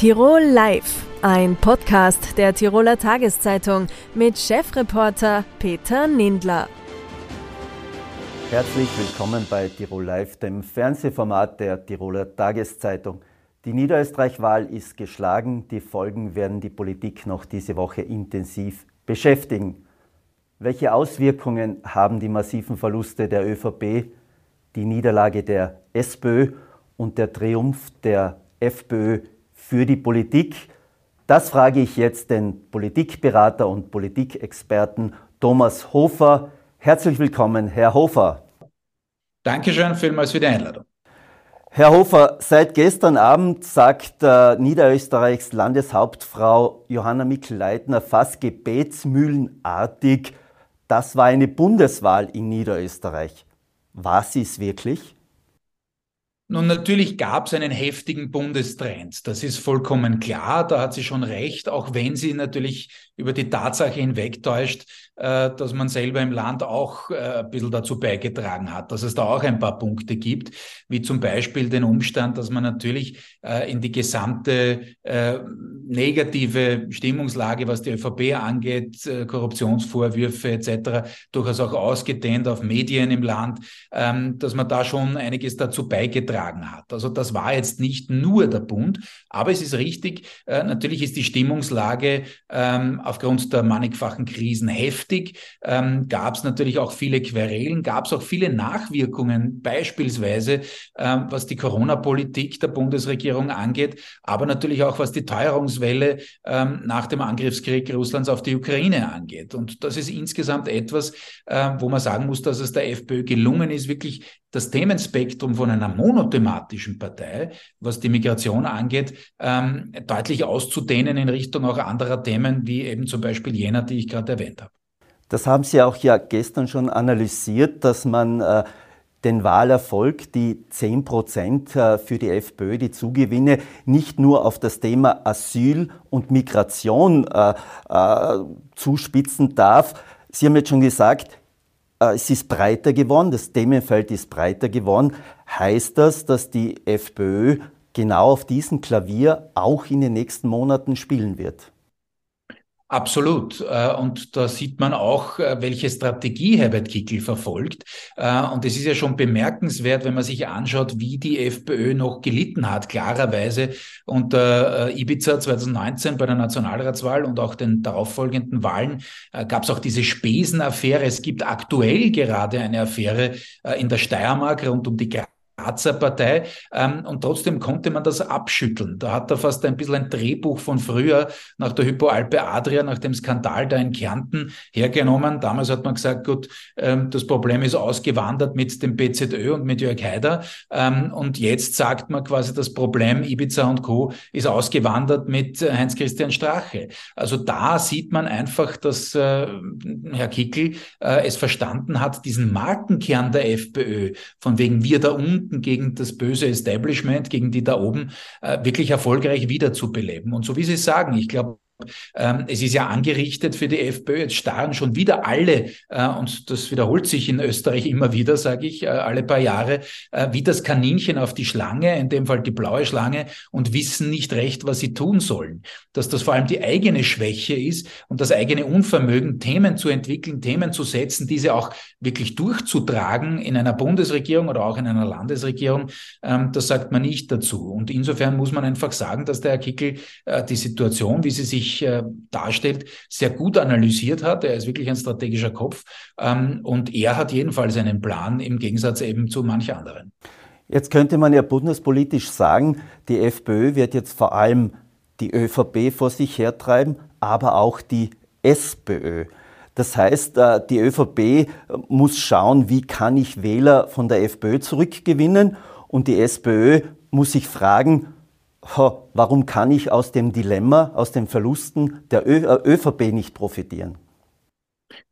Tirol Live, ein Podcast der Tiroler Tageszeitung mit Chefreporter Peter Nindler. Herzlich willkommen bei Tirol Live, dem Fernsehformat der Tiroler Tageszeitung. Die Niederösterreich-Wahl ist geschlagen, die Folgen werden die Politik noch diese Woche intensiv beschäftigen. Welche Auswirkungen haben die massiven Verluste der ÖVP, die Niederlage der SPÖ und der Triumph der FPÖ für die Politik? Das frage ich jetzt den Politikberater und Politikexperten Thomas Hofer. Herzlich willkommen, Herr Hofer. Dankeschön vielmals für die Einladung. Herr Hofer, seit gestern Abend sagt äh, Niederösterreichs Landeshauptfrau Johanna Mikl-Leitner fast gebetsmühlenartig, das war eine Bundeswahl in Niederösterreich. War sie es wirklich? Nun, natürlich gab es einen heftigen Bundestrend. Das ist vollkommen klar. Da hat sie schon recht, auch wenn sie natürlich über die Tatsache hinwegtäuscht, äh, dass man selber im Land auch äh, ein bisschen dazu beigetragen hat, dass es da auch ein paar Punkte gibt, wie zum Beispiel den Umstand, dass man natürlich äh, in die gesamte negative Stimmungslage, was die ÖVP angeht, Korruptionsvorwürfe etc., durchaus auch ausgedehnt auf Medien im Land, ähm, dass man da schon einiges dazu beigetragen hat. Also das war jetzt nicht nur der Bund, aber es ist richtig, natürlich ist die Stimmungslage ähm, aufgrund der mannigfachen Krisen heftig. Ähm, gab es natürlich auch viele Querelen, gab es auch viele Nachwirkungen, beispielsweise ähm, was die Corona-Politik der Bundesregierung angeht, aber natürlich auch was die Teuerungswelle ähm, nach dem Angriffskrieg Russlands auf die Ukraine angeht. Und das ist insgesamt etwas, äh, wo man sagen muss, dass es der FPÖ gelungen ist, wirklich das Themenspektrum von einer monothematischen Partei, was die Migration angeht, ähm, deutlich auszudehnen in Richtung auch anderer Themen, wie eben zum Beispiel jener, die ich gerade erwähnt habe. Das haben Sie auch ja gestern schon analysiert, dass man äh, den Wahlerfolg, die 10 Prozent äh, für die FPÖ, die Zugewinne, nicht nur auf das Thema Asyl und Migration äh, äh, zuspitzen darf. Sie haben jetzt schon gesagt, es ist breiter geworden, das Themenfeld ist breiter geworden. Heißt das, dass die FPÖ genau auf diesem Klavier auch in den nächsten Monaten spielen wird? Absolut. Äh, und da sieht man auch, äh, welche Strategie Herbert Kickl verfolgt. Äh, und es ist ja schon bemerkenswert, wenn man sich anschaut, wie die FPÖ noch gelitten hat. Klarerweise unter Ibiza 2019 bei der Nationalratswahl und auch den darauffolgenden Wahlen gab es auch diese Spesenaffäre. Es gibt aktuell gerade eine Affäre in der Steiermark rund um die Grazer Partei ähm, und trotzdem konnte man das abschütteln. Da hat er fast ein bisschen ein Drehbuch von früher nach der Hypoalpe Adria, nach dem Skandal da in Kärnten hergenommen. Damals hat man gesagt, gut, ähm, das Problem ist ausgewandert mit dem BZÖ und mit Jörg Haider ähm, und jetzt sagt man quasi, das Problem Ibiza und Co. ist ausgewandert mit Heinz-Christian Strache. Also da sieht man einfach, dass äh, Herr Kickel äh, es verstanden hat, diesen Markenkern der FPÖ, von wegen wir da unten Kämpfen gegen das böse Establishment, gegen die da oben, äh, wirklich erfolgreich wiederzubeleben. Und so wie Sie sagen, ich glaube, ähm, es ist ja angerichtet für die FPÖ. Jetzt starren schon wieder alle, äh, und das wiederholt sich in Österreich immer wieder, sage ich, äh, alle paar Jahre, äh, wie das Kaninchen auf die Schlange, in dem Fall die blaue Schlange, und wissen nicht recht, was sie tun sollen. Dass das vor allem die eigene Schwäche ist und das eigene Unvermögen, Themen zu entwickeln, Themen zu setzen, diese auch wirklich durchzutragen in einer Bundesregierung oder auch in einer Landesregierung, ähm, das sagt man nicht dazu. Und insofern muss man einfach sagen, dass der Herr Kickel die Situation, wie sie sich sich äh, darstellt, sehr gut analysiert hat. Er ist wirklich ein strategischer Kopf ähm, und er hat jedenfalls einen Plan im Gegensatz eben zu manch anderen. Jetzt könnte man ja bundespolitisch sagen, die FPÖ wird jetzt vor allem die ÖVP vor sich hertreiben, aber auch die SPÖ. Das heißt, äh, die ÖVP muss schauen, wie kann ich Wähler von der FPÖ zurückgewinnen und die SPÖ muss sich fragen, warum kann ich aus dem Dilemma, aus den Verlusten der ÖVP nicht profitieren?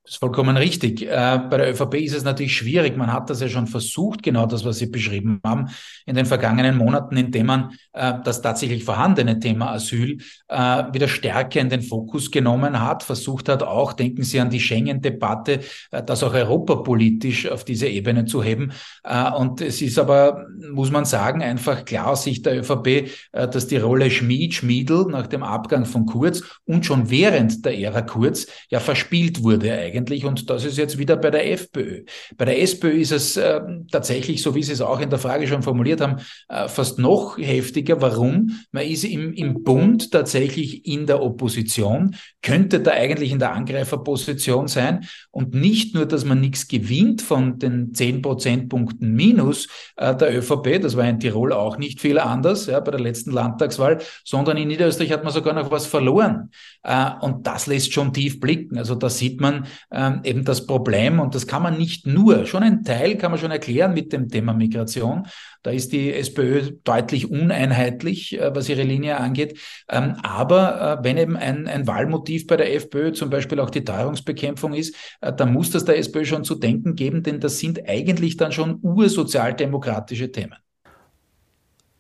Das ist vollkommen richtig. Äh, bei der ÖVP ist es natürlich schwierig. Man hat das ja schon versucht, genau das, was Sie beschrieben haben, in den vergangenen Monaten, indem man äh, das tatsächlich vorhandene Thema Asyl äh, wieder stärker in den Fokus genommen hat, versucht hat, auch, denken Sie an die Schengen-Debatte, das auch europapolitisch auf diese Ebene zu heben. und es ist aber, muss man sagen, einfach klar aus Sicht der ÖVP, dass die Rolle Schmied, Schmiedel nach dem Abgang von Kurz und schon während der Ära Kurz ja verspielt wurde eigentlich eigentlich. Und das ist jetzt wieder bei der FPÖ. Bei der SPÖ ist es äh, tatsächlich, so wie Sie es auch in der Frage schon formuliert haben, äh, fast noch heftiger. Warum? Man ist im, im Bund tatsächlich in der Opposition, könnte da eigentlich in der Angreiferposition sein. Und nicht nur, dass man nichts gewinnt von den 10 Prozentpunkten Minus äh, der ÖVP, das war in Tirol auch nicht viel anders ja, bei der letzten Landtagswahl, sondern in Niederösterreich hat man sogar noch was verloren. Äh, und das lässt schon tief blicken. Also da sieht man, ähm, eben das Problem. Und das kann man nicht nur, schon ein Teil kann man schon erklären mit dem Thema Migration. Da ist die SPÖ deutlich uneinheitlich, äh, was ihre Linie angeht. Ähm, aber äh, wenn eben ein, ein Wahlmotiv bei der FPÖ zum Beispiel auch die Teuerungsbekämpfung ist, äh, dann muss das der SPÖ schon zu denken geben, denn das sind eigentlich dann schon ursozialdemokratische Themen.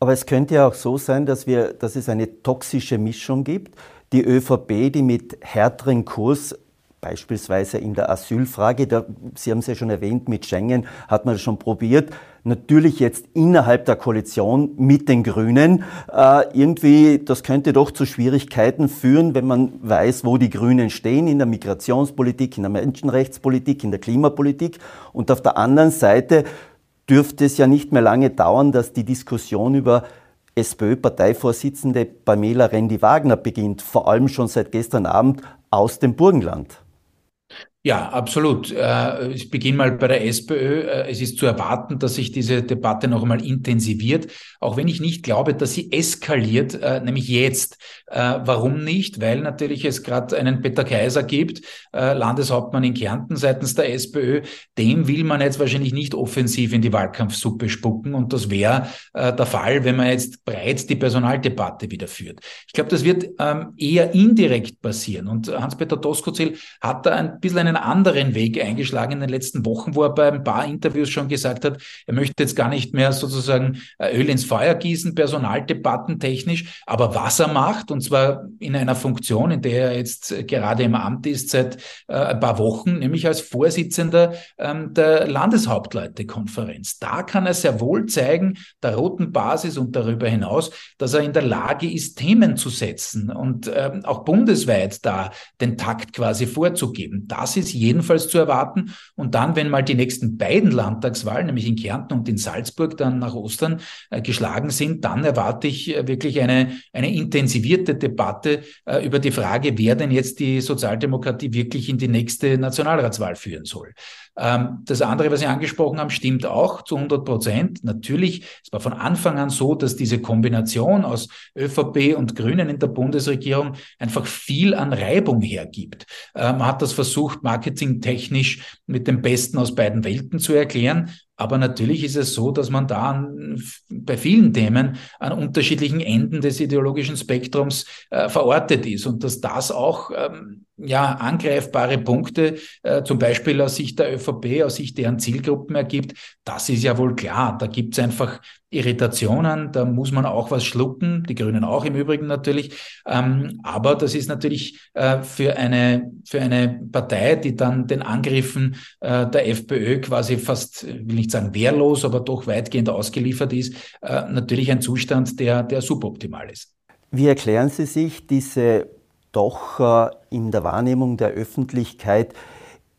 Aber es könnte ja auch so sein, dass, wir, dass es eine toxische Mischung gibt. Die ÖVP, die mit härteren Kurs Beispielsweise in der Asylfrage, da, Sie haben es ja schon erwähnt, mit Schengen hat man das schon probiert. Natürlich jetzt innerhalb der Koalition mit den Grünen. Äh, irgendwie, das könnte doch zu Schwierigkeiten führen, wenn man weiß, wo die Grünen stehen in der Migrationspolitik, in der Menschenrechtspolitik, in der Klimapolitik. Und auf der anderen Seite dürfte es ja nicht mehr lange dauern, dass die Diskussion über SPÖ-Parteivorsitzende Pamela Rendi-Wagner beginnt, vor allem schon seit gestern Abend aus dem Burgenland. Ja, absolut. Äh, ich beginne mal bei der SPÖ. Äh, es ist zu erwarten, dass sich diese Debatte noch einmal intensiviert, auch wenn ich nicht glaube, dass sie eskaliert, äh, nämlich jetzt. Warum nicht? Weil natürlich es gerade einen Peter Kaiser gibt, Landeshauptmann in Kärnten seitens der SPÖ. Dem will man jetzt wahrscheinlich nicht offensiv in die Wahlkampfsuppe spucken. Und das wäre der Fall, wenn man jetzt breit die Personaldebatte wieder führt. Ich glaube, das wird ähm, eher indirekt passieren. Und Hans-Peter Doskozil hat da ein bisschen einen anderen Weg eingeschlagen in den letzten Wochen, wo er bei ein paar Interviews schon gesagt hat, er möchte jetzt gar nicht mehr sozusagen äh, Öl ins Feuer gießen, Personaldebatten technisch, aber was er macht, und zwar in einer Funktion, in der er jetzt gerade im Amt ist seit äh, ein paar Wochen, nämlich als Vorsitzender ähm, der Landeshauptleutekonferenz. Da kann er sehr wohl zeigen, der roten Basis und darüber hinaus, dass er in der Lage ist, Themen zu setzen und ähm, auch bundesweit da den Takt quasi vorzugeben. Das ist jedenfalls zu erwarten. Und dann, wenn mal die nächsten beiden Landtagswahlen, nämlich in Kärnten und in Salzburg, dann nach Ostern äh, geschlagen sind, dann erwarte ich äh, wirklich eine, eine intensivierte Debatte äh, über die Frage, wer denn jetzt die Sozialdemokratie wirklich in die nächste Nationalratswahl führen soll. Ähm, das andere, was Sie angesprochen haben, stimmt auch zu 100 Prozent. Natürlich, es war von Anfang an so, dass diese Kombination aus ÖVP und Grünen in der Bundesregierung einfach viel an Reibung hergibt. Äh, man hat das versucht, marketingtechnisch mit dem Besten aus beiden Welten zu erklären. Aber natürlich ist es so, dass man da an, bei vielen Themen an unterschiedlichen Enden des ideologischen Spektrums äh, verortet ist und dass das auch ähm, ja, angreifbare Punkte, äh, zum Beispiel aus Sicht der ÖVP, aus Sicht deren Zielgruppen ergibt, das ist ja wohl klar. Da gibt es einfach Irritationen, da muss man auch was schlucken, die Grünen auch im Übrigen natürlich. Ähm, aber das ist natürlich äh, für, eine, für eine Partei, die dann den Angriffen äh, der FPÖ quasi fast, will nicht sagen wehrlos, aber doch weitgehend ausgeliefert ist, äh, natürlich ein Zustand, der, der suboptimal ist. Wie erklären Sie sich diese doch äh, in der Wahrnehmung der Öffentlichkeit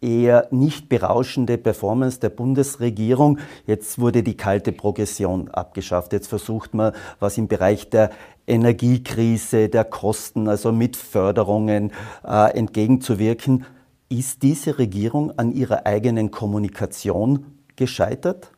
eher nicht berauschende Performance der Bundesregierung. Jetzt wurde die kalte Progression abgeschafft. Jetzt versucht man, was im Bereich der Energiekrise, der Kosten, also mit Förderungen äh, entgegenzuwirken. Ist diese Regierung an ihrer eigenen Kommunikation gescheitert?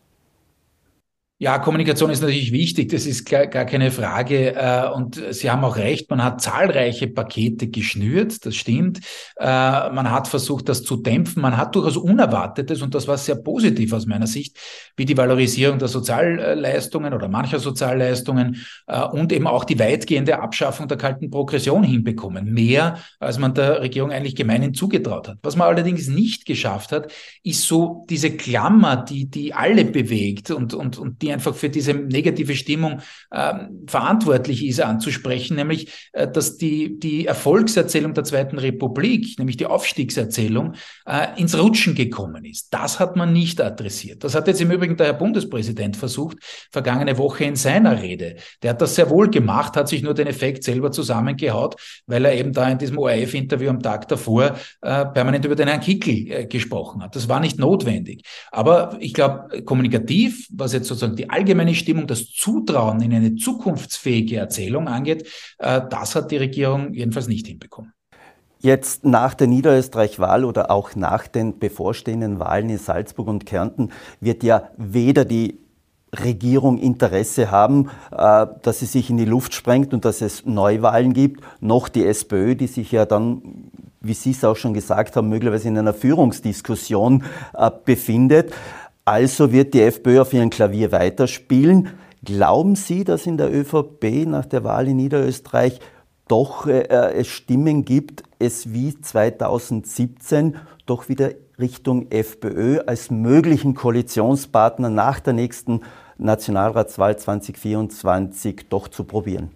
Ja, Kommunikation ist natürlich wichtig, das ist gar, gar keine Frage. Äh, und Sie haben auch recht, man hat zahlreiche Pakete geschnürt, das stimmt. Äh, man hat versucht, das zu dämpfen. Man hat durchaus Unerwartetes, und das war sehr positiv aus meiner Sicht, wie die Valorisierung der Sozialleistungen oder mancher Sozialleistungen äh, und eben auch die weitgehende Abschaffung der kalten Progression hinbekommen. Mehr, als man der Regierung eigentlich gemeinhin zugetraut hat. Was man allerdings nicht geschafft hat, ist so diese Klammer, die, die alle bewegt und, und, und die einfach für diese negative Stimmung äh, verantwortlich ist, anzusprechen, nämlich, äh, dass die, die Erfolgserzählung der Zweiten Republik, nämlich die Aufstiegserzählung, äh, ins Rutschen gekommen ist. Das hat man nicht adressiert. Das hat jetzt im Übrigen der Herr Bundespräsident versucht, vergangene Woche in seiner Rede. Der hat das sehr wohl gemacht, hat sich nur den Effekt selber zusammengehaut, weil er eben da in diesem ORF-Interview am Tag davor äh, permanent über den Herrn Kickel äh, gesprochen hat. Das war nicht notwendig. Aber ich glaube, kommunikativ, was jetzt sozusagen die allgemeine Stimmung, das Zutrauen in eine zukunftsfähige Erzählung angeht, äh, das hat die Regierung jedenfalls nicht hinbekommen. Jetzt nach der Niederösterreich-Wahl oder auch nach den bevorstehenden Wahlen in Salzburg und Kärnten wird ja weder die Regierung Interesse haben, äh, dass sie sich in die Luft sprengt und dass es Neuwahlen gibt, noch die SPÖ, die sich ja dann, wie Sie es auch schon gesagt haben, möglicherweise in einer Führungsdiskussion äh, befindet. Also wird die FPÖ auf ihrem Klavier weiterspielen. Glauben Sie, dass in der ÖVP nach der Wahl in Niederösterreich doch äh, es Stimmen gibt, es wie 2017 doch wieder Richtung FPÖ als möglichen Koalitionspartner nach der nächsten Nationalratswahl 2024 doch zu probieren?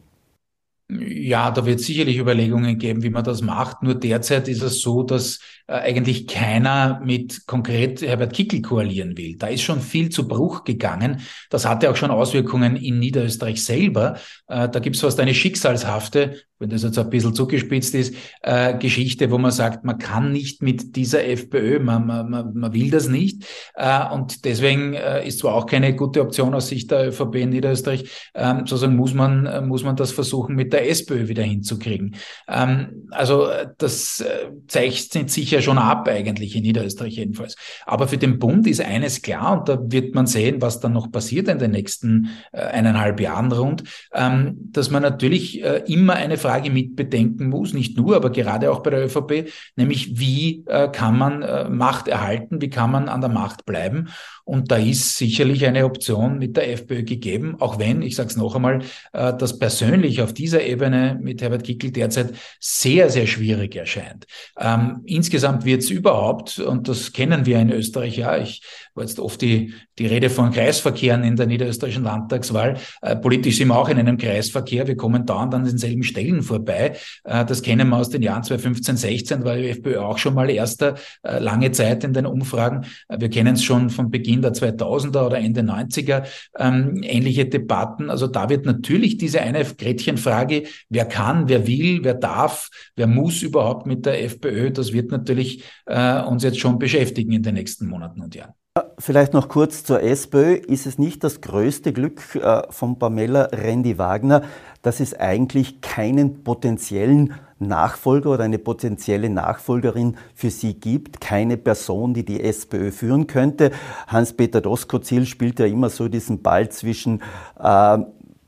Ja, da wird sicherlich Überlegungen geben, wie man das macht. Nur derzeit ist es so, dass äh, eigentlich keiner mit konkret Herbert Kickel koalieren will. Da ist schon viel zu Bruch gegangen. Das hatte auch schon Auswirkungen in Niederösterreich selber. Äh, da gibt es fast eine schicksalshafte wenn das jetzt ein bisschen zugespitzt ist, äh, Geschichte, wo man sagt, man kann nicht mit dieser FPÖ, man, man, man will das nicht. Äh, und deswegen äh, ist zwar auch keine gute Option aus Sicht der ÖVP in Niederösterreich, ähm, sozusagen muss man, äh, muss man das versuchen, mit der SPÖ wieder hinzukriegen. Ähm, also äh, das äh, zeichnet sich ja schon ab eigentlich in Niederösterreich jedenfalls. Aber für den Bund ist eines klar und da wird man sehen, was dann noch passiert in den nächsten äh, eineinhalb Jahren rund, ähm, dass man natürlich äh, immer eine Frage mit bedenken muss, nicht nur, aber gerade auch bei der ÖVP, nämlich wie äh, kann man äh, Macht erhalten, wie kann man an der Macht bleiben. Und da ist sicherlich eine Option mit der FPÖ gegeben, auch wenn, ich sage es noch einmal, das persönlich auf dieser Ebene mit Herbert Kickel derzeit sehr, sehr schwierig erscheint. Ähm, insgesamt wird es überhaupt, und das kennen wir in Österreich ja, ich war jetzt oft die, die Rede von Kreisverkehren in der niederösterreichischen Landtagswahl. Äh, politisch sind wir auch in einem Kreisverkehr. Wir kommen dauernd an denselben Stellen vorbei. Äh, das kennen wir aus den Jahren 2015, 16, war die FPÖ auch schon mal erster äh, lange Zeit in den Umfragen. Äh, wir kennen es schon von Beginn der 2000er oder Ende 90er, ähm, ähnliche Debatten. Also da wird natürlich diese eine Gretchenfrage, wer kann, wer will, wer darf, wer muss überhaupt mit der FPÖ, das wird natürlich äh, uns jetzt schon beschäftigen in den nächsten Monaten und Jahren. Vielleicht noch kurz zur SPÖ. Ist es nicht das größte Glück äh, von Pamela Rendi-Wagner, dass es eigentlich keinen potenziellen Nachfolger oder eine potenzielle Nachfolgerin für sie gibt, keine Person, die die SPÖ führen könnte. Hans-Peter Doskozil spielt ja immer so diesen Ball zwischen äh,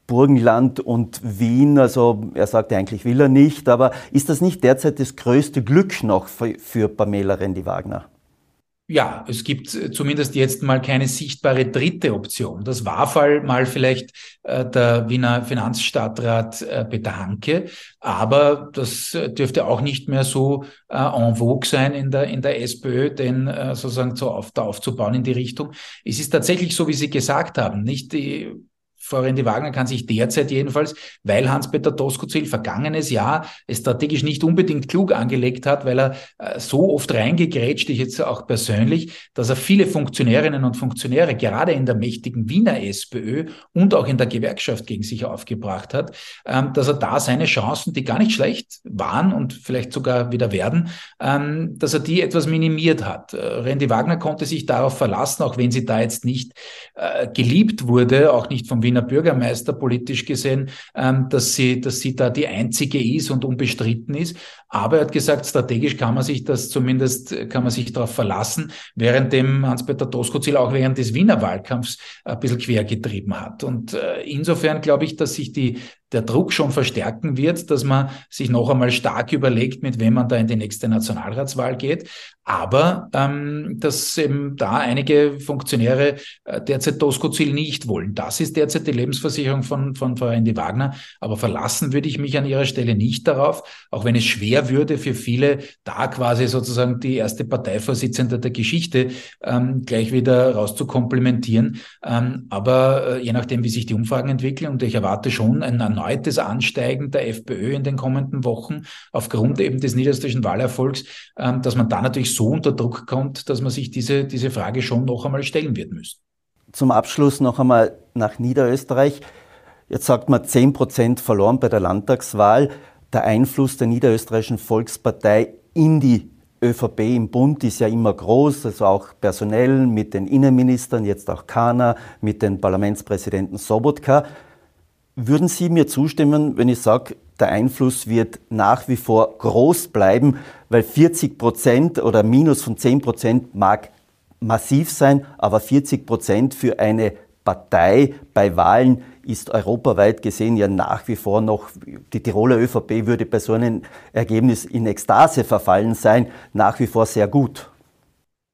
Burgenland und Wien. Also er sagt eigentlich will er nicht, aber ist das nicht derzeit das größte Glück noch für, für Pamela Rendi-Wagner? Ja, es gibt äh, zumindest jetzt mal keine sichtbare dritte Option. Das war mal vielleicht äh, der Wiener Finanzstadtrat äh, Peter Hanke, aber das äh, dürfte auch nicht mehr so äh, en vogue sein in der, in der SPÖ, denn äh, sozusagen so auf, da aufzubauen in die Richtung. Es ist tatsächlich so, wie Sie gesagt haben, nicht die Frau Rendi Wagner kann sich derzeit jedenfalls, weil Hans-Peter Doskozil vergangenes Jahr es strategisch nicht unbedingt klug angelegt hat, weil er äh, so oft reingegrätscht, ich jetzt auch persönlich, dass er viele Funktionärinnen und Funktionäre gerade in der mächtigen Wiener SPÖ und auch in der Gewerkschaft gegen sich aufgebracht hat, ähm, dass er da seine Chancen, die gar nicht schlecht waren und vielleicht sogar wieder werden, ähm, dass er die etwas minimiert hat. Äh, Rendi Wagner konnte sich darauf verlassen, auch wenn sie da jetzt nicht äh, geliebt wurde, auch nicht vom Wiener Wiener Bürgermeister politisch gesehen, ähm, dass sie, dass sie da die einzige ist und unbestritten ist. Aber er hat gesagt, strategisch kann man sich das zumindest, kann man sich darauf verlassen, während dem Hans-Peter Doskozil auch während des Wiener Wahlkampfs ein bisschen quer hat. Und äh, insofern glaube ich, dass sich die der Druck schon verstärken wird, dass man sich noch einmal stark überlegt, mit wem man da in die nächste Nationalratswahl geht. Aber ähm, dass eben da einige Funktionäre äh, derzeit Doskozil nicht wollen. Das ist derzeit die Lebensversicherung von, von Frau Randy Wagner. Aber verlassen würde ich mich an ihrer Stelle nicht darauf, auch wenn es schwer würde für viele, da quasi sozusagen die erste Parteivorsitzende der Geschichte ähm, gleich wieder rauszukomplimentieren. Ähm, aber äh, je nachdem, wie sich die Umfragen entwickeln, und ich erwarte schon ein erneutes Ansteigen der FPÖ in den kommenden Wochen aufgrund eben des niederösterreichischen Wahlerfolgs, ähm, dass man da natürlich so unter Druck kommt, dass man sich diese, diese Frage schon noch einmal stellen wird müssen. Zum Abschluss noch einmal nach Niederösterreich. Jetzt sagt man 10 Prozent verloren bei der Landtagswahl. Der Einfluss der niederösterreichischen Volkspartei in die ÖVP im Bund ist ja immer groß, also auch personell mit den Innenministern, jetzt auch Kahner, mit den Parlamentspräsidenten Sobotka. Würden Sie mir zustimmen, wenn ich sage, der Einfluss wird nach wie vor groß bleiben, weil 40 Prozent oder Minus von 10 Prozent mag massiv sein, aber 40 Prozent für eine Partei bei Wahlen ist europaweit gesehen ja nach wie vor noch, die Tiroler ÖVP würde bei so einem Ergebnis in Ekstase verfallen sein, nach wie vor sehr gut.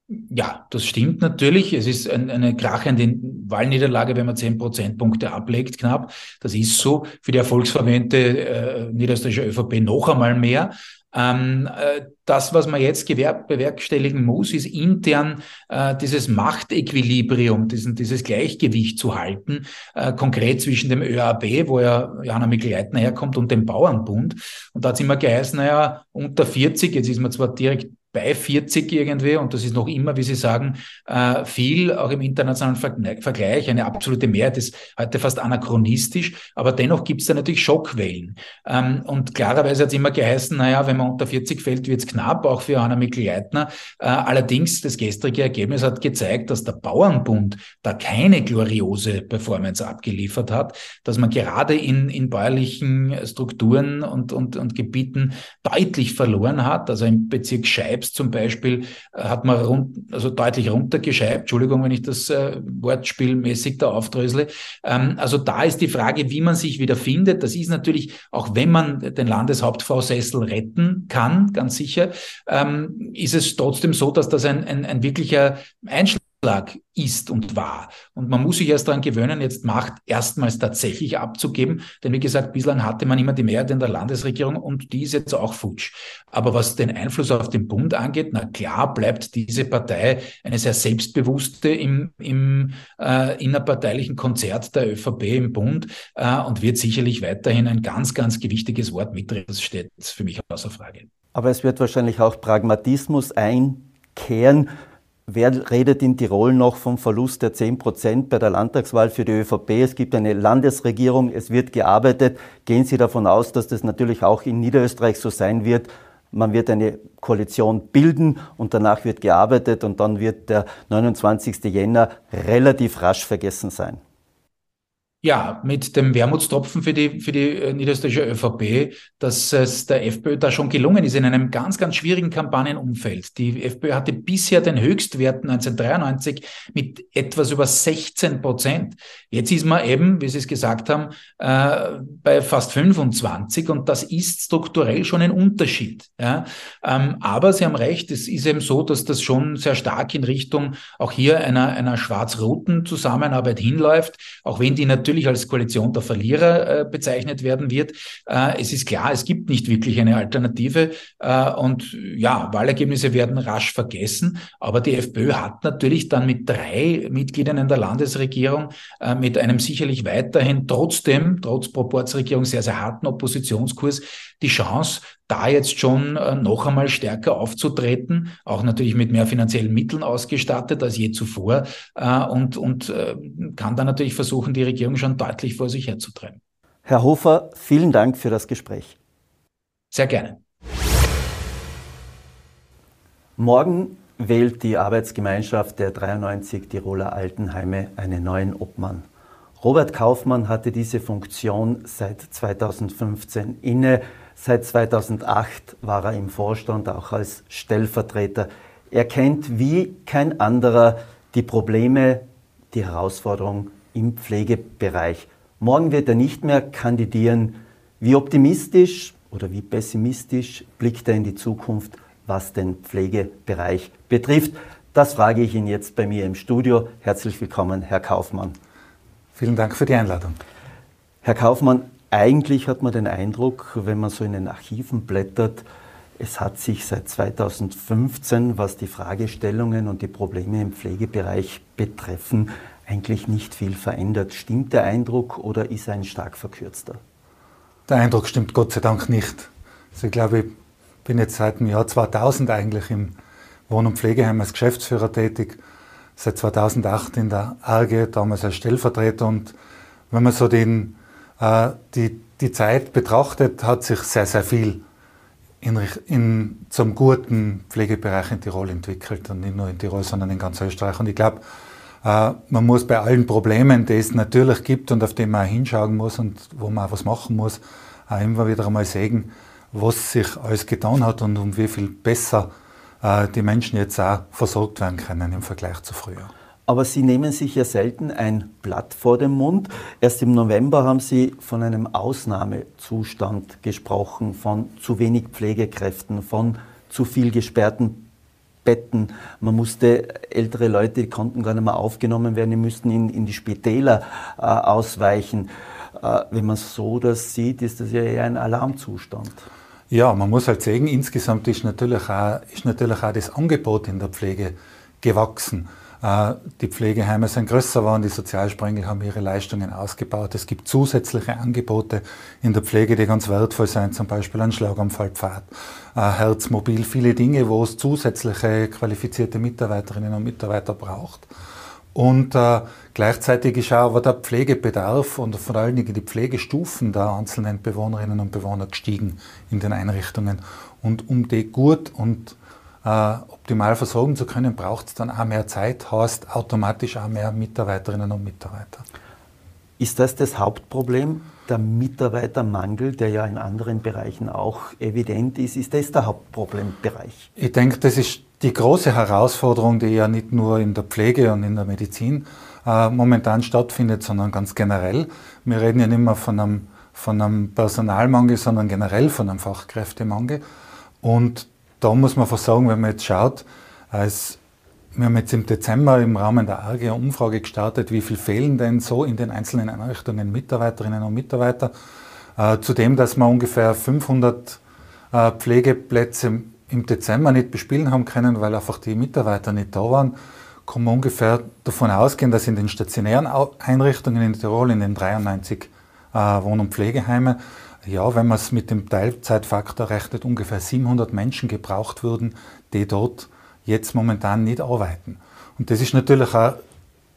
Ja, das stimmt natürlich. Es ist ein, eine krachende Wahlniederlage, wenn man zehn Prozentpunkte ablegt, knapp. Das ist so. Für die erfolgsverwendete äh, niederösterreichische ÖVP noch einmal mehr. Ähm, äh, das, was man jetzt bewerkstelligen muss, ist intern äh, dieses Machtequilibrium, diesen, dieses Gleichgewicht zu halten, äh, konkret zwischen dem ÖAB, wo ja Jana Mikl-Leitner herkommt, und dem Bauernbund. Und da hat es immer geheißen, naja, unter 40, jetzt ist man zwar direkt bei 40 irgendwie und das ist noch immer, wie Sie sagen, äh, viel, auch im internationalen Vergleich. Eine absolute Mehrheit ist heute fast anachronistisch, aber dennoch gibt es da natürlich Schockwellen. Ähm, und klarerweise hat es immer geheißen, naja, wenn man unter 40 fällt, wird es knapp, auch für Anna Mikl-Leitner. Äh, allerdings, das gestrige Ergebnis hat gezeigt, dass der Bauernbund da keine gloriose Performance abgeliefert hat, dass man gerade in, in bäuerlichen Strukturen und, und, und Gebieten deutlich verloren hat. Also im Bezirk Scheib selbst zum Beispiel äh, hat man rund, also deutlich runtergescheibt. Entschuldigung, wenn ich das äh, wortspielmäßig da aufdrösle. Ähm, also da ist die Frage, wie man sich wieder findet. Das ist natürlich, auch wenn man den Landeshauptfrau-Sessel retten kann, ganz sicher, ähm, ist es trotzdem so, dass das ein, ein, ein wirklicher Einschlag ist und war. Und man muss sich erst daran gewöhnen, jetzt Macht erstmals tatsächlich abzugeben. Denn wie gesagt, bislang hatte man immer die Mehrheit in der Landesregierung und die ist jetzt auch futsch. Aber was den Einfluss auf den Bund angeht, na klar bleibt diese Partei eine sehr selbstbewusste im, im äh, innerparteilichen Konzert der ÖVP im Bund äh, und wird sicherlich weiterhin ein ganz, ganz gewichtiges Wort mitreden. Das steht für mich außer Frage. Aber es wird wahrscheinlich auch Pragmatismus einkehren Wer redet in Tirol noch vom Verlust der 10 Prozent bei der Landtagswahl für die ÖVP? Es gibt eine Landesregierung, es wird gearbeitet. Gehen Sie davon aus, dass das natürlich auch in Niederösterreich so sein wird? Man wird eine Koalition bilden und danach wird gearbeitet und dann wird der 29. Jänner relativ rasch vergessen sein. Ja, mit dem Wermutstropfen für die, für die äh, niederösterreichische ÖVP, dass es der FPÖ da schon gelungen ist in einem ganz, ganz schwierigen Kampagnenumfeld. Die FPÖ hatte bisher den Höchstwert 1993 mit etwas über 16 Prozent. Jetzt ist man eben, wie Sie es gesagt haben, äh, bei fast 25 und das ist strukturell schon ein Unterschied. Ja? Ähm, aber Sie haben recht, es ist eben so, dass das schon sehr stark in Richtung auch hier einer, einer schwarz-roten Zusammenarbeit hinläuft, auch wenn die natürlich natürlich als Koalition der Verlierer äh, bezeichnet werden wird. Äh, es ist klar, es gibt nicht wirklich eine Alternative äh, und ja, Wahlergebnisse werden rasch vergessen, aber die FPÖ hat natürlich dann mit drei Mitgliedern in der Landesregierung, äh, mit einem sicherlich weiterhin trotzdem, trotz Proportsregierung sehr, sehr harten Oppositionskurs, die Chance, da jetzt schon äh, noch einmal stärker aufzutreten, auch natürlich mit mehr finanziellen Mitteln ausgestattet als je zuvor äh, und, und äh, kann dann natürlich versuchen, die Regierung schon deutlich vor sich herzutreiben. Herr Hofer, vielen Dank für das Gespräch. Sehr gerne. Morgen wählt die Arbeitsgemeinschaft der 93 Tiroler Altenheime einen neuen Obmann. Robert Kaufmann hatte diese Funktion seit 2015 inne. Seit 2008 war er im Vorstand, auch als Stellvertreter. Er kennt wie kein anderer die Probleme, die Herausforderungen im Pflegebereich. Morgen wird er nicht mehr kandidieren. Wie optimistisch oder wie pessimistisch blickt er in die Zukunft, was den Pflegebereich betrifft? Das frage ich ihn jetzt bei mir im Studio. Herzlich willkommen, Herr Kaufmann. Vielen Dank für die Einladung. Herr Kaufmann, eigentlich hat man den Eindruck, wenn man so in den Archiven blättert, es hat sich seit 2015, was die Fragestellungen und die Probleme im Pflegebereich betreffen, eigentlich nicht viel verändert. Stimmt der Eindruck oder ist ein stark verkürzter? Der Eindruck stimmt Gott sei Dank nicht. Also ich glaube, ich bin jetzt seit dem Jahr 2000 eigentlich im Wohn- und Pflegeheim als Geschäftsführer tätig, seit 2008 in der ARGE, damals als Stellvertreter. Und wenn man so den, die, die Zeit betrachtet, hat sich sehr, sehr viel in, in, zum guten Pflegebereich in Tirol entwickelt. Und nicht nur in Tirol, sondern in ganz Österreich. Und ich glaube, äh, man muss bei allen Problemen, die es natürlich gibt und auf die man auch hinschauen muss und wo man auch was machen muss, auch immer wieder einmal sehen, was sich alles getan hat und um wie viel besser äh, die Menschen jetzt auch versorgt werden können im Vergleich zu früher. Aber Sie nehmen sich ja selten ein Blatt vor den Mund. Erst im November haben Sie von einem Ausnahmezustand gesprochen, von zu wenig Pflegekräften, von zu viel gesperrten Betten. Man musste ältere Leute, die konnten gar nicht mehr aufgenommen werden, die müssten in, in die Spitäler äh, ausweichen. Äh, wenn man so das sieht, ist das ja eher ein Alarmzustand. Ja, man muss halt sagen, insgesamt ist natürlich auch, ist natürlich auch das Angebot in der Pflege gewachsen. Äh, die Pflegeheime sind größer geworden, die Sozialsprengel haben ihre Leistungen ausgebaut. Es gibt zusätzliche Angebote in der Pflege, die ganz wertvoll sind, zum Beispiel ein Schlaganfallpfad, äh, Herzmobil, viele Dinge, wo es zusätzliche qualifizierte Mitarbeiterinnen und Mitarbeiter braucht. Und äh, gleichzeitig ist auch aber der Pflegebedarf und vor allen Dingen die Pflegestufen der einzelnen Bewohnerinnen und Bewohner gestiegen in den Einrichtungen. Und um die gut und optimal versorgen zu können, braucht es dann auch mehr Zeit, heißt automatisch auch mehr Mitarbeiterinnen und Mitarbeiter. Ist das das Hauptproblem, der Mitarbeitermangel, der ja in anderen Bereichen auch evident ist? Ist das der Hauptproblembereich? Ich denke, das ist die große Herausforderung, die ja nicht nur in der Pflege und in der Medizin äh, momentan stattfindet, sondern ganz generell. Wir reden ja nicht mehr von einem, von einem Personalmangel, sondern generell von einem Fachkräftemangel. Und da muss man versagen, wenn man jetzt schaut, als wir haben jetzt im Dezember im Rahmen der ARG eine Umfrage gestartet, wie viel fehlen denn so in den einzelnen Einrichtungen Mitarbeiterinnen und Mitarbeiter, äh, zu dem, dass wir ungefähr 500 äh, Pflegeplätze im Dezember nicht bespielen haben können, weil einfach die Mitarbeiter nicht da waren, kann man ungefähr davon ausgehen, dass in den stationären Einrichtungen in Tirol, in den 93 äh, Wohn- und Pflegeheimen, ja, wenn man es mit dem Teilzeitfaktor rechnet, ungefähr 700 Menschen gebraucht würden, die dort jetzt momentan nicht arbeiten. Und das ist natürlich eine,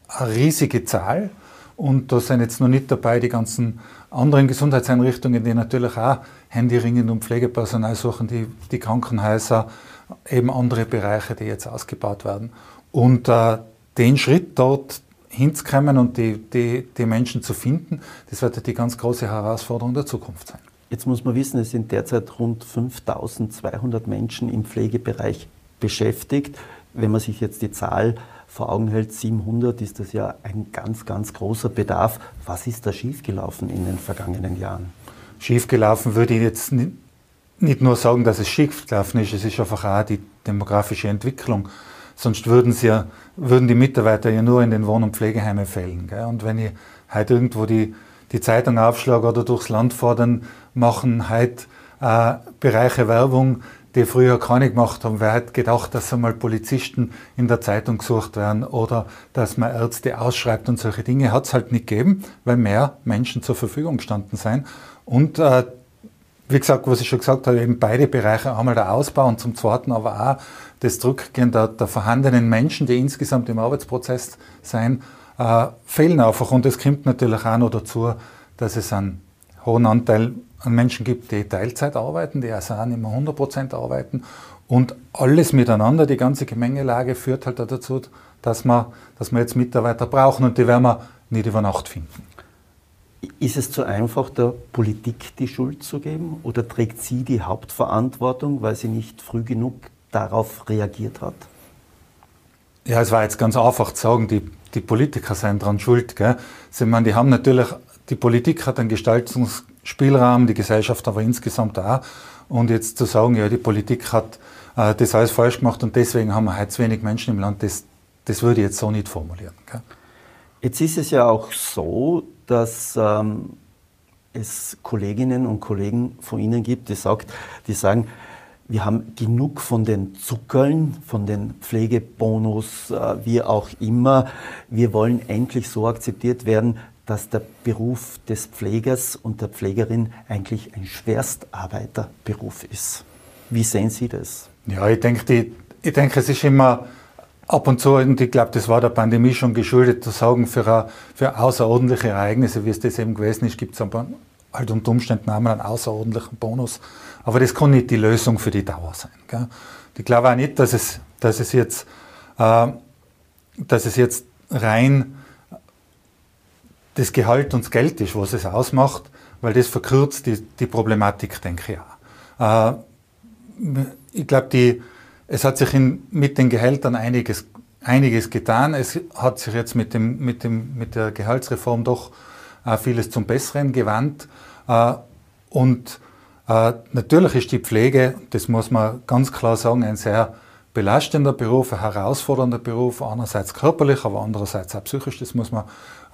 eine riesige Zahl. Und da sind jetzt noch nicht dabei die ganzen anderen Gesundheitseinrichtungen, die natürlich auch händeringend um Pflegepersonal suchen, die, die Krankenhäuser, eben andere Bereiche, die jetzt ausgebaut werden. Und äh, den Schritt dort hinzukommen und die, die, die Menschen zu finden, das wird die ganz große Herausforderung der Zukunft sein. Jetzt muss man wissen, es sind derzeit rund 5200 Menschen im Pflegebereich beschäftigt. Wenn man sich jetzt die Zahl vor Augen hält, 700, ist das ja ein ganz, ganz großer Bedarf. Was ist da schiefgelaufen in den vergangenen Jahren? Schiefgelaufen würde ich jetzt nicht, nicht nur sagen, dass es schiefgelaufen ist, es ist einfach auch die demografische Entwicklung. Sonst würden, sie ja, würden die Mitarbeiter ja nur in den Wohn- und Pflegeheimen fällen. Gell? Und wenn ich heute irgendwo die, die Zeitung aufschlage oder durchs Land fahre, dann machen heute äh, Bereiche Werbung, die früher keine gemacht haben. Wer hätte gedacht, dass einmal Polizisten in der Zeitung gesucht werden oder dass man Ärzte ausschreibt und solche Dinge hat es halt nicht gegeben, weil mehr Menschen zur Verfügung gestanden sind. Und äh, wie gesagt, was ich schon gesagt habe, eben beide Bereiche, einmal der Ausbau und zum Zweiten aber auch das Zurückgehen der, der vorhandenen Menschen, die insgesamt im Arbeitsprozess sein, äh, fehlen einfach. Und es kommt natürlich auch noch dazu, dass es einen hohen Anteil an Menschen gibt, die Teilzeit arbeiten, die also auch nicht mehr 100% arbeiten. Und alles miteinander, die ganze Gemengelage führt halt dazu, dass wir, dass wir jetzt Mitarbeiter brauchen und die werden wir nicht über Nacht finden. Ist es zu einfach, der Politik die Schuld zu geben oder trägt sie die Hauptverantwortung, weil sie nicht früh genug darauf reagiert hat? Ja, es war jetzt ganz einfach zu sagen, die, die Politiker seien daran schuld. Gell? Sie, meine, die haben natürlich, die Politik hat einen Gestaltungsspielraum, die Gesellschaft aber insgesamt auch. Und jetzt zu sagen, ja, die Politik hat äh, das alles falsch gemacht und deswegen haben wir heute zu wenig Menschen im Land, das, das würde ich jetzt so nicht formulieren. Gell? Jetzt ist es ja auch so, dass ähm, es Kolleginnen und Kollegen von Ihnen gibt, die, sagt, die sagen, wir haben genug von den Zuckerln, von den Pflegebonus, äh, wie auch immer. Wir wollen endlich so akzeptiert werden, dass der Beruf des Pflegers und der Pflegerin eigentlich ein Schwerstarbeiterberuf ist. Wie sehen Sie das? Ja, ich denke, ich denke, es ist immer ab und zu, und ich glaube, das war der Pandemie schon geschuldet, zu sagen, für, für außerordentliche Ereignisse, wie es das eben gewesen ist, gibt es halt unter Umständen einmal einen außerordentlichen Bonus. Aber das kann nicht die Lösung für die Dauer sein. Gell? Ich glaube auch nicht, dass es, dass es, jetzt, äh, dass es jetzt rein das Gehalt und das Geld ist, was es ausmacht, weil das verkürzt die, die Problematik, denke ich auch. Äh, ich glaube, es hat sich in, mit den Gehältern einiges, einiges getan. Es hat sich jetzt mit, dem, mit, dem, mit der Gehaltsreform doch äh, vieles zum Besseren gewandt. Äh, und äh, natürlich ist die Pflege, das muss man ganz klar sagen, ein sehr belastender Beruf, ein herausfordernder Beruf, einerseits körperlich, aber andererseits auch psychisch, das muss man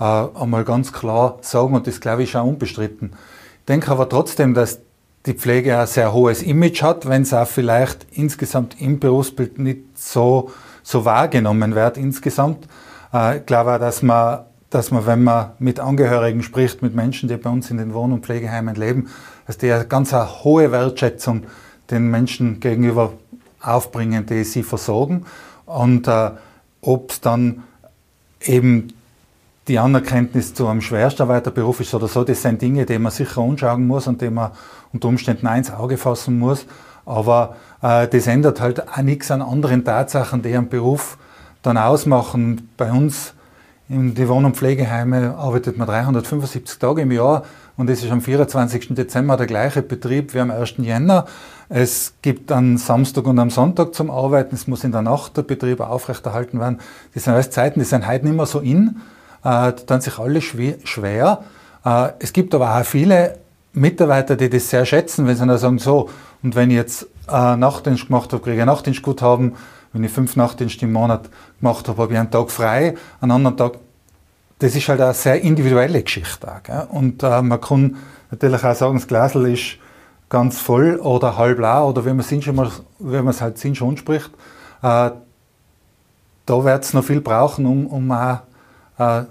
äh, einmal ganz klar sagen und das glaube ich auch unbestritten. Ich denke aber trotzdem, dass die Pflege ein sehr hohes Image hat, wenn es auch vielleicht insgesamt im Berufsbild nicht so, so wahrgenommen wird insgesamt. Äh, glaube auch, dass man, dass man, wenn man mit Angehörigen spricht, mit Menschen, die bei uns in den Wohn- und Pflegeheimen leben, dass die eine ganz eine hohe Wertschätzung den Menschen gegenüber aufbringen, die sie versorgen. Und äh, ob es dann eben die Anerkenntnis zu einem Schwerstarbeiterberuf ist oder so, das sind Dinge, die man sicher anschauen muss und die man unter Umständen ins Auge fassen muss. Aber äh, das ändert halt auch nichts an anderen Tatsachen, die einen Beruf dann ausmachen. Bei uns in die Wohn- und Pflegeheime arbeitet man 375 Tage im Jahr und es ist am 24. Dezember der gleiche Betrieb wie am 1. Jänner. Es gibt am Samstag und am Sonntag zum Arbeiten, es muss in der Nacht der Betrieb aufrechterhalten werden. Das sind alles Zeiten, die sind heute nicht mehr so in, äh, tun sich alle schwer. Äh, es gibt aber auch viele Mitarbeiter, die das sehr schätzen, wenn sie dann sagen, so, und wenn ich jetzt äh, Nachtdienst gemacht habe, kriege ich Nachtdienst haben. Wenn ich fünf Nachtdienste im Monat gemacht habe, habe ich einen Tag frei, einen anderen Tag. Das ist halt eine sehr individuelle Geschichte. Auch, Und äh, man kann natürlich auch sagen, das Glasl ist ganz voll oder halb leer oder wie man es halt Sinn schon spricht. Äh, da wird es noch viel brauchen, um, um auch äh,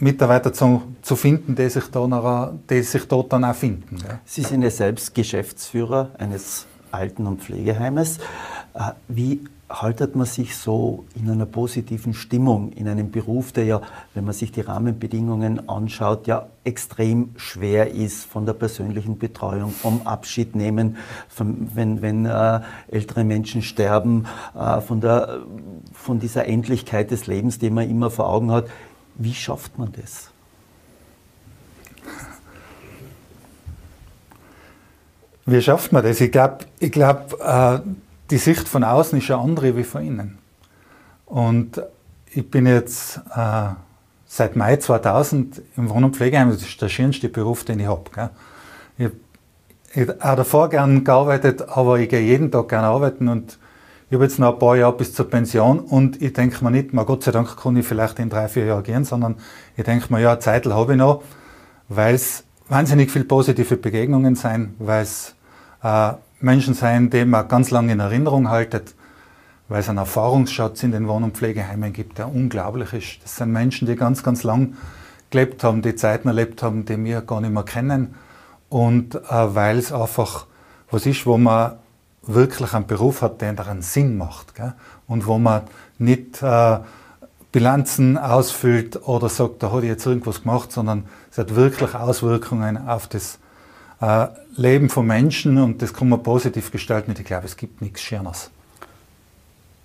Mitarbeiter zu, zu finden, die sich, da noch, die sich dort dann auch finden. Ja. Sie sind ja selbst Geschäftsführer eines Alten- und Pflegeheimes. Äh, wie haltet man sich so in einer positiven Stimmung in einem Beruf, der ja, wenn man sich die Rahmenbedingungen anschaut, ja extrem schwer ist von der persönlichen Betreuung, vom Abschied nehmen, von, wenn, wenn äh, ältere Menschen sterben, äh, von, der, von dieser Endlichkeit des Lebens, die man immer vor Augen hat. Wie schafft man das? Wie schafft man das? Ich glaube, ich glaub, äh, die Sicht von außen ist eine andere wie von innen. Und ich bin jetzt äh, seit Mai 2000 im Wohn- und Pflegeheim. Das ist der schönste Beruf, den ich habe. Ich habe auch davor gern gearbeitet, aber ich gehe jeden Tag gerne arbeiten und ich habe jetzt noch ein paar Jahre bis zur Pension und ich denke mir nicht, mal Gott sei Dank kann ich vielleicht in drei, vier Jahren gehen, sondern ich denke mir, ja, Zeit habe ich noch, weil es wahnsinnig viele positive Begegnungen sein, weil es äh, Menschen sein, die man ganz lange in Erinnerung haltet, weil es einen Erfahrungsschatz in den Wohn- und Pflegeheimen gibt, der unglaublich ist. Das sind Menschen, die ganz, ganz lang gelebt haben, die Zeiten erlebt haben, die wir gar nicht mehr kennen. Und äh, weil es einfach was ist, wo man wirklich einen Beruf hat, der einen Sinn macht. Gell? Und wo man nicht äh, Bilanzen ausfüllt oder sagt, da hat ich jetzt irgendwas gemacht, sondern es hat wirklich Auswirkungen auf das äh, Leben von Menschen und das kann man positiv gestalten. Ich glaube, es gibt nichts Schöneres.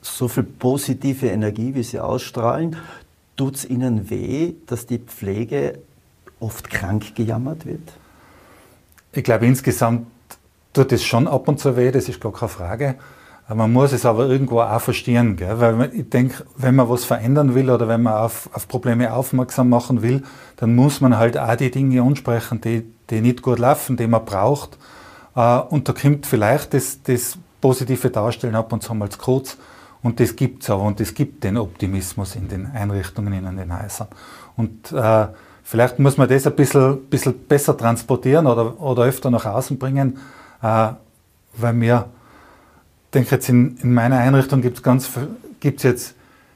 So viel positive Energie, wie Sie ausstrahlen, tut es Ihnen weh, dass die Pflege oft krank gejammert wird? Ich glaube, insgesamt tut es schon ab und zu weh, das ist gar keine Frage. Man muss es aber irgendwo auch verstehen, gell? weil ich denke, wenn man was verändern will oder wenn man auf, auf, Probleme aufmerksam machen will, dann muss man halt auch die Dinge ansprechen, die, die nicht gut laufen, die man braucht. Äh, und da kommt vielleicht das, das positive Darstellen ab und zu mal zu kurz. Und das gibt es aber und es gibt den Optimismus in den Einrichtungen, in den Häusern. Und äh, vielleicht muss man das ein bisschen, bisschen besser transportieren oder, oder öfter nach außen bringen, weil wir denke jetzt in, in meiner Einrichtung gibt es gibt's jetzt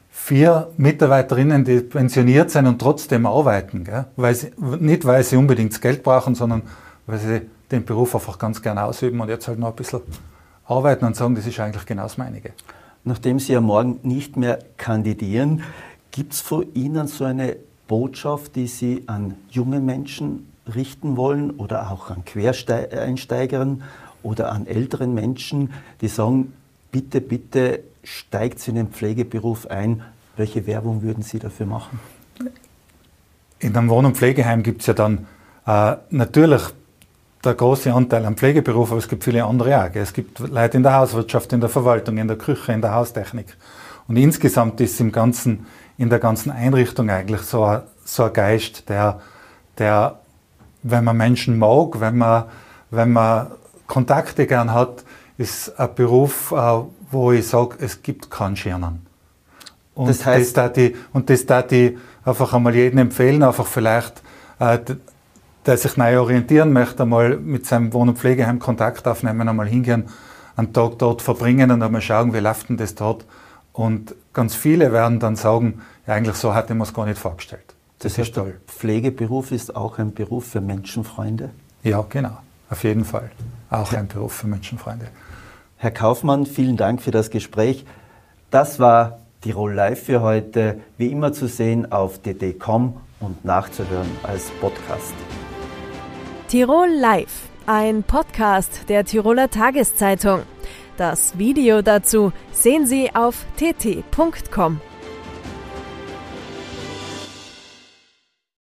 vier Mitarbeiterinnen, die pensioniert sind und trotzdem arbeiten. Gell? Weil sie, nicht, weil sie unbedingt das Geld brauchen, sondern weil sie den Beruf einfach ganz gerne ausüben und jetzt halt noch ein bisschen arbeiten und sagen, das ist eigentlich genau das meinige. Nachdem Sie ja morgen nicht mehr kandidieren, gibt es von Ihnen so eine Botschaft, die Sie an junge Menschen richten wollen oder auch an Quereinsteigern oder an älteren Menschen, die sagen, bitte, bitte steigt in den Pflegeberuf ein. Welche Werbung würden Sie dafür machen? In einem Wohn- und Pflegeheim gibt es ja dann äh, natürlich der große Anteil am Pflegeberuf, aber es gibt viele andere auch. Es gibt Leute in der Hauswirtschaft, in der Verwaltung, in der Küche, in der Haustechnik. Und insgesamt ist im ganzen, in der ganzen Einrichtung eigentlich so ein, so ein Geist, der, der, wenn man Menschen mag, wenn man, wenn man Kontakte gern hat, ist ein Beruf, äh, wo ich sage, es gibt keinen Schirnen. Und das heißt, das die, und das da die einfach einmal jedem empfehlen, einfach vielleicht, äh, der sich neu orientieren möchte, einmal mit seinem Wohn- und Pflegeheim Kontakt aufnehmen, einmal hingehen, einen Tag dort verbringen und einmal schauen, wie läuft denn das dort. Und ganz viele werden dann sagen, ja, eigentlich so hatte man es gar nicht vorgestellt. Das, das ist toll. Pflegeberuf ist auch ein Beruf für Menschenfreunde? Ja, genau, auf jeden Fall auch ein Beruf für Menschenfreunde. Herr Kaufmann, vielen Dank für das Gespräch. Das war Tirol Live für heute, wie immer zu sehen auf dd.com und nachzuhören als Podcast. Tirol Live, ein Podcast der Tiroler Tageszeitung. Das Video dazu sehen Sie auf tt.com.